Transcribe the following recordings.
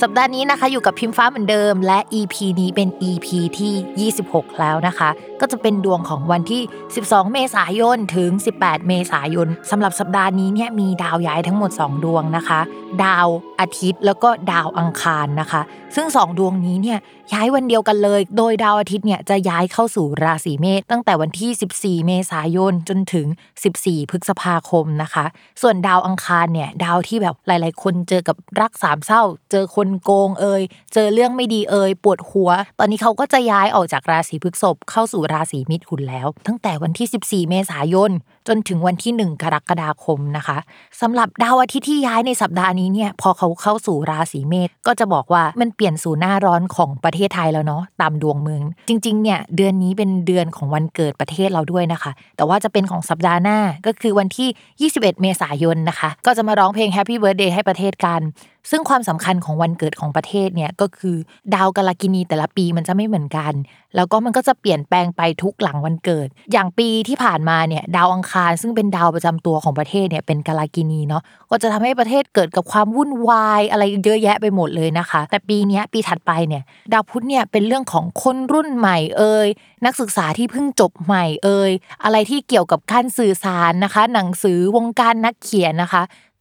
สัปดาห์นี้นะคะอยู่กับพิมฟ้าเหมือนเดิม และ EP นี้เป็น EP ที่ 26 แล้วนะคะ ก็จะเป็นดวงของวันที่ 12 เมษายนถึง 18 เมษายนสำหรับสัปดาห์นี้เนี่ยมีดาวย้ายทั้งหมด 2 ดวงนะคะ ดาวอาทิตย์แล้วก็ดาวอังคารนะคะ ซึ่ง 2 ดวงนี้เนี่ยย้ายวันเดียวกันเลย โดยดาวอาทิตย์เนี่ยจะย้ายเข้าสู่ราศีเมษตั้งแต่วันที่ 14 เมษายนจนถึง 14 พฤษภาคมนะคะ ส่วนดาวอังคารเนี่ยดาวที่แบบหลาย ๆ คนเจอกับรักสามเศร้าเจอคนโกงเอ่ยเจอเรื่องไม่ดีเอ่ยปวดหัว ตอนนี้เขาก็จะย้ายออกจากราศีพฤษภเข้าสู่ราศีมิถุนแล้ว ตั้งแต่วันที่ 14 เมษายนจนถึงวันที่ 1 กรกฎาคมนะคะสำหรับดาวอาทิตย์ที่ย้ายในสัปดาห์นี้เนี่ยพอเขาเข้าสู่ราศีเมษก็จะบอกว่ามันเปลี่ยนสู่หน้าร้อนของประเทศไทยแล้วเนาะตามดวงเมืองจริงๆเนี่ยเดือนนี้เป็นเดือนของวันเกิดประเทศเราด้วยนะคะ แต่ว่าจะเป็นของสัปดาห์หน้าก็คือวันที่ 21 เมษายนนะคะ ก็จะมาร้องเพลง Happy Birthday ให้ประเทศกัน ซึ่งความสำคัญของวันเกิดของประเทศเนี่ยก็คือดาวกาลกินีแต่ละปีมันจะไม่เหมือนกัน แล้วก็มันก็จะเปลี่ยนแปลงไปทุกหลังวันเกิด อย่างปีที่ผ่านมาเนี่ยดาวอังคาร ซึ่งเป็นดาวประจำตัวของประเทศเนี่ยเป็นกาลากินีเนาะก็จะทำให้ประเทศเกิดกับความวุ่นวายอะไรเยอะแยะไปหมดเลยนะคะ แต่ปีนี้ปีถัดไปเนี่ยดาวพุธเนี่ยเป็นเรื่องของคนรุ่นใหม่เอ่ยนักศึกษาที่เพิ่งจบใหม่เอ่ยอะไรที่เกี่ยวกับการสื่อสารนะคะ หนังสือวงการนักเขียนนะคะ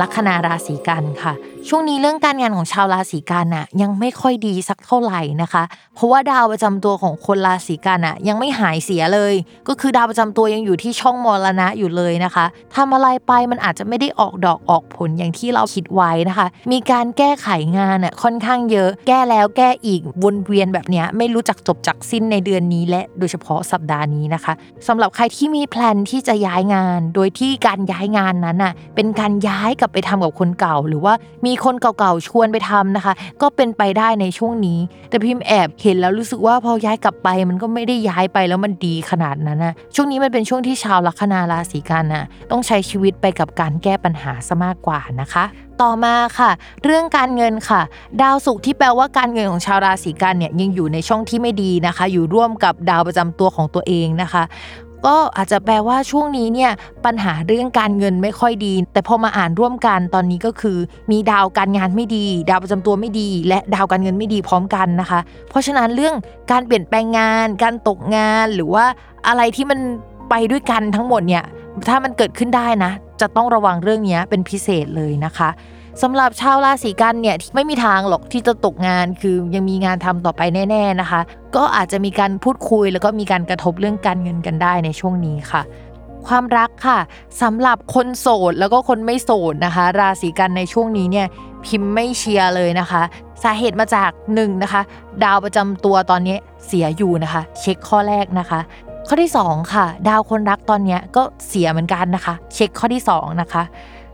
ลัคนาราศีกันค่ะช่วงนี้เรื่องการงานของชาวราศีกันน่ะยังไม่ค่อยดีสักเท่าไหร่นะคะ เพราะว่าดาวประจำตัวของคนราศีกันน่ะยังไม่หายเสียเลย ก็คือดาวประจำตัวยังอยู่ที่ช่องมรณะอยู่เลยนะคะทำอะไรไปมันอาจจะไม่ได้ออกดอกออกผลอย่างที่เราคิดไว้นะคะ มีการแก้ไขงานน่ะค่อนข้างเยอะ แก้แล้วแก้อีกวนเวียนแบบนี้ไม่รู้จักจบจักสิ้นในเดือนนี้และโดยเฉพาะสัปดาห์นี้นะคะสำหรับใครที่มีแพลนที่จะย้ายงาน โดยที่การย้ายงานนั้นน่ะเป็นการย้ายกลับไปทำกับคนเก่าหรือว่ามีีคนเก่าๆชวนไปทำนะคะ ก็เป็นไปได้ในช่วงนี้ แต่พิมพ์แอบเห็นแล้วรู้สึกว่าพอย้ายกลับไป มันก็ไม่ได้ย้ายไปแล้วมันดีขนาดนั้นนะช่วงนี้มันเป็นช่วงที่ชาวลัคนาราศีกันน่ะต้องใช้ชีวิตไปกับการแก้ปัญหาซะมากกว่านะคะต่อมาค่ะ เรื่องการเงินค่ะ ดาวศุกร์ที่แปลว่าการเงินของชาวราศีกันเนี่ยยังอยู่ในช่องที่ไม่ดีนะคะ อยู่ร่วมกับดาวประจำตัวของตัวเองนะคะ ก็อาจจะแปลว่าช่วงนี้เนี่ยปัญหาเรื่องการเงินไม่ค่อยดี แต่พอมาอ่านร่วมกันตอนนี้ก็คือ มีดาวการงานไม่ดี ดาวประจำตัวไม่ดี และดาวการเงินไม่ดีพร้อมกันนะคะ เพราะฉะนั้นเรื่องการเปลี่ยนแปลงงาน การตกงานหรือว่าอะไรที่มันไปด้วยกันทั้งหมดเนี่ยถ้ามันเกิดขึ้นได้นะ จะต้องระวังเรื่องนี้เป็นพิเศษเลยนะคะ สำหรับชาวราศีกันเนี่ยไม่มีทางหรอกที่จะตกงาน คือยังมีงานทำต่อไปแน่ ๆนะคะ ก็อาจจะมีการพูดคุย แล้วก็มีการกระทบเรื่องการเงินกันได้ในช่วงนี้ค่ะ ความรักค่ะสำหรับคนโสดแล้วก็คนไม่โสดนะคะ ราศีกันในช่วงนี้เนี่ยพิมพ์ไม่เชียร์เลยนะคะ สาเหตุมาจาก1นนะคะ ดาวประจำตัวตอนนี้เสียอยู่นะคะ เช็คข้อแรกนะคะข้อที่ 2 ค่ะ ดาวคนรักตอนนี้ก็เสียเหมือนกันนะคะ เช็คข้อที่ 2 นะคะ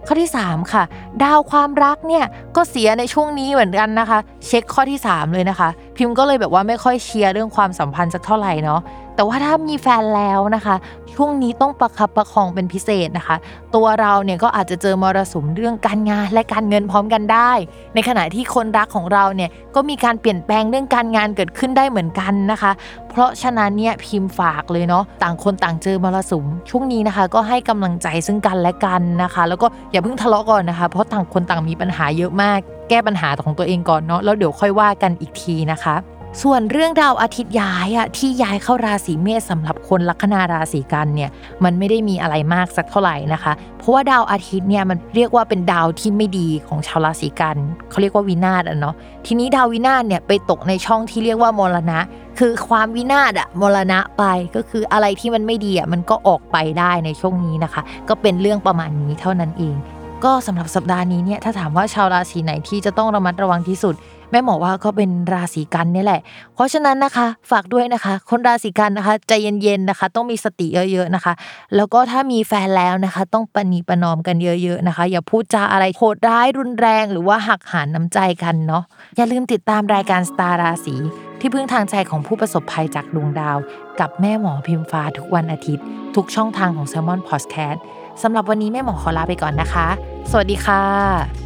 ข้อที่ 3 ค่ะ ดาวความรักเนี่ยก็เสียในช่วงนี้เหมือนกันนะคะ เช็คข้อที่ 3 เลยนะคะ พิมพ์ก็เลยแบบว่าไม่ค่อยเชียร์เรื่องความสัมพันธ์สักเท่าไหร่เนาะแต่ว่าถ้ามีแฟนแล้วนะคะ ช่วงนี้ต้องประคับประคองเป็นพิเศษนะคะ ตัวเราเนี่ยก็อาจจะเจอมรสุมเรื่องการงานและการเงินพร้อมกันได้ ในขณะที่คนรักของเราเนี่ยก็มีการเปลี่ยนแปลงเรื่องการงานเกิดขึ้นได้เหมือนกันนะคะ เพราะฉะนั้นเนี่ยพิมพ์ฝากเลยเนาะต่างคนต่างเจอมรสุม ช่วงนี้นะคะ ก็ให้กำลังใจซึ่งกันและกันนะคะ แล้วก็อย่าเพิ่งทะเลาะก่อนนะคะ เพราะต่างคนต่างมีปัญหาเยอะมาก แก้ปัญหาของตัวเองก่อนเนาะแล้วเดี๋ยวค่อยว่ากันอีกทีนะคะ ส่วนเรื่องดาวอาทิตย์ย้ายอะที่ย้ายเข้าราศีเมษสำหรับคนลัคนาราศีกันเนี่ยมันไม่ได้มีอะไรมากสักเท่าไหร่นะคะ เพราะว่าดาวอาทิตย์เนี่ยมันเรียกว่าเป็นดาวที่ไม่ดีของชาวราศีกันเขาเรียกว่าวินาศอะเนาะทีนี้ดาววินาศเนี่ยไปตกในช่องที่เรียกว่ามรณะคือความวินาศอะมรณะไปก็คืออะไรที่มันไม่ดีอะมันก็ออกไปได้ในช่วงนี้นะคะ ก็เป็นเรื่องประมาณนี้เท่านั้นเอง ก็สำหรับสัปดาห์นี้เนี่ยถ้าถามว่าชาวราศีไหนที่จะต้องระมัดระวังที่สุด แม่หมอว่าก็เป็นราศีกันนี่แหละ เพราะฉะนั้นนะคะฝากด้วยนะคะ คนราศีกันนะคะใจเย็นๆนะคะ ต้องมีสติเยอะๆนะคะ แล้วก็ถ้ามีแฟนแล้วนะคะ ต้องปณีประนอมกันเยอะๆนะคะ อย่าพูดจาอะไรโหดร้ายรุนแรง หรือว่าหักหานน้ำใจกันเนาะอย่าลืมติดตามรายการสตาร์ราศี ที่พึ่งทางใจของผู้ประสบภัยจากดวงดาว กับแม่หมอพิมฟ้าทุกวันอาทิตย์ ทุกช่องทางของ s ซ l m o n Podcast สำหรับวันนี้แม่หมอขอลาไปก่อนนะคะ สวัสดีค่ะ